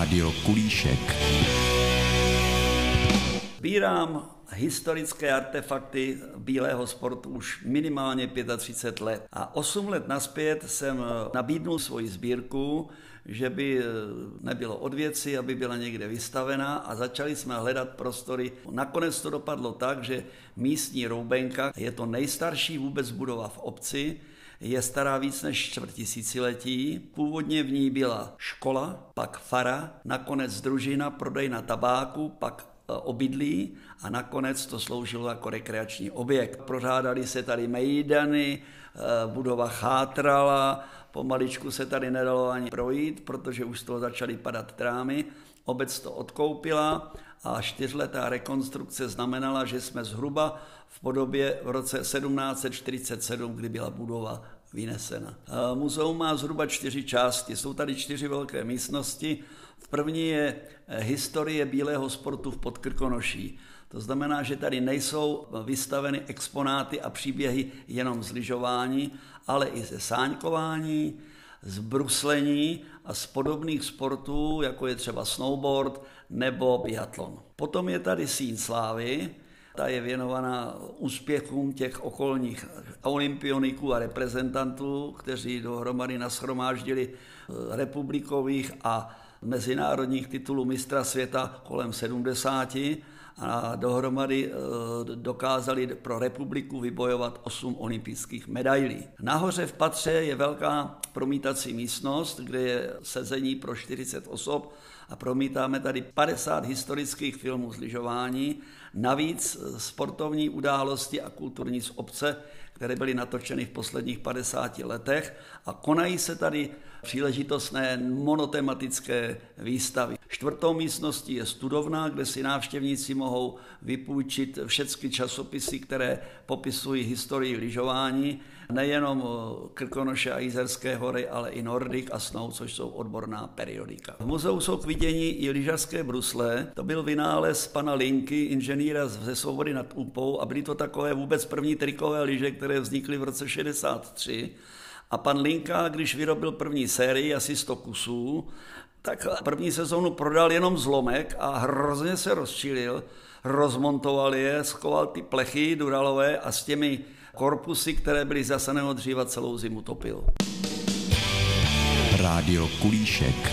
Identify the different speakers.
Speaker 1: Rádio Kulíšek.
Speaker 2: Sbírám historické artefakty bílého sportu už minimálně 35 let. A 8 let naspět jsem nabídnul svoji sbírku, že by nebylo od věci, aby byla někde vystavená a začali jsme hledat prostory. Nakonec to dopadlo tak, že místní Roubenka je to nejstarší vůbec budova v obci, je stará víc než čtvrt tisíciletí. Původně v ní byla škola, pak fara, nakonec družina, prodejna tabáku, pak e, obydlí a nakonec to sloužilo jako rekreační objekt. Prořádali se tady mejdany, e, budova chátrala, pomaličku se tady nedalo ani projít, protože už z toho začaly padat trámy. Obec to odkoupila a čtyřletá rekonstrukce znamenala, že jsme zhruba v podobě v roce 1747, kdy byla budova vynesena. Muzeum má zhruba čtyři části. Jsou tady čtyři velké místnosti. V první je eh, historie bílého sportu v Podkrkonoší. To znamená, že tady nejsou vystaveny exponáty a příběhy jenom z lyžování, ale i ze sáňkování, z bruslení a z podobných sportů, jako je třeba snowboard nebo biatlon. Potom je tady síň slávy, ta je věnovaná úspěchům těch okolních olympioniků a reprezentantů, kteří dohromady nashromáždili eh, republikových a mezinárodních titulů mistra světa kolem 70 a dohromady eh, dokázali pro republiku vybojovat 8 olympijských medailí. Nahoře v patře je velká promítací místnost, kde je sezení pro 40 osob a promítáme tady 50 historických filmů z lyžování, navíc sportovní události a kulturní z obce, které byly natočeny v posledních 50 letech a konají se tady příležitostné monotematické výstavy. Čtvrtou místností je studovna, kde si návštěvníci mohou vypůjčit všechny časopisy, které popisují historii lyžování, nejenom Krkonoše a Jizerské hory, ale i Nordic a Snow, což jsou odborná periodika. V muzeu jsou k vidění i lyžařské brusle. To byl vynález pana Linky, inženýra ze Svobody nad Úpou a byly to takové vůbec první trikové lyže, které vznikly v roce 63. A pan Linka, když vyrobil první sérii, asi 100 kusů, tak první sezónu prodal jenom zlomek a hrozně se rozčilil, rozmontoval je, schoval ty plechy duralové a s těmi korpusy, které byly od dříva celou zimu topil.
Speaker 1: Rádio Kulíšek.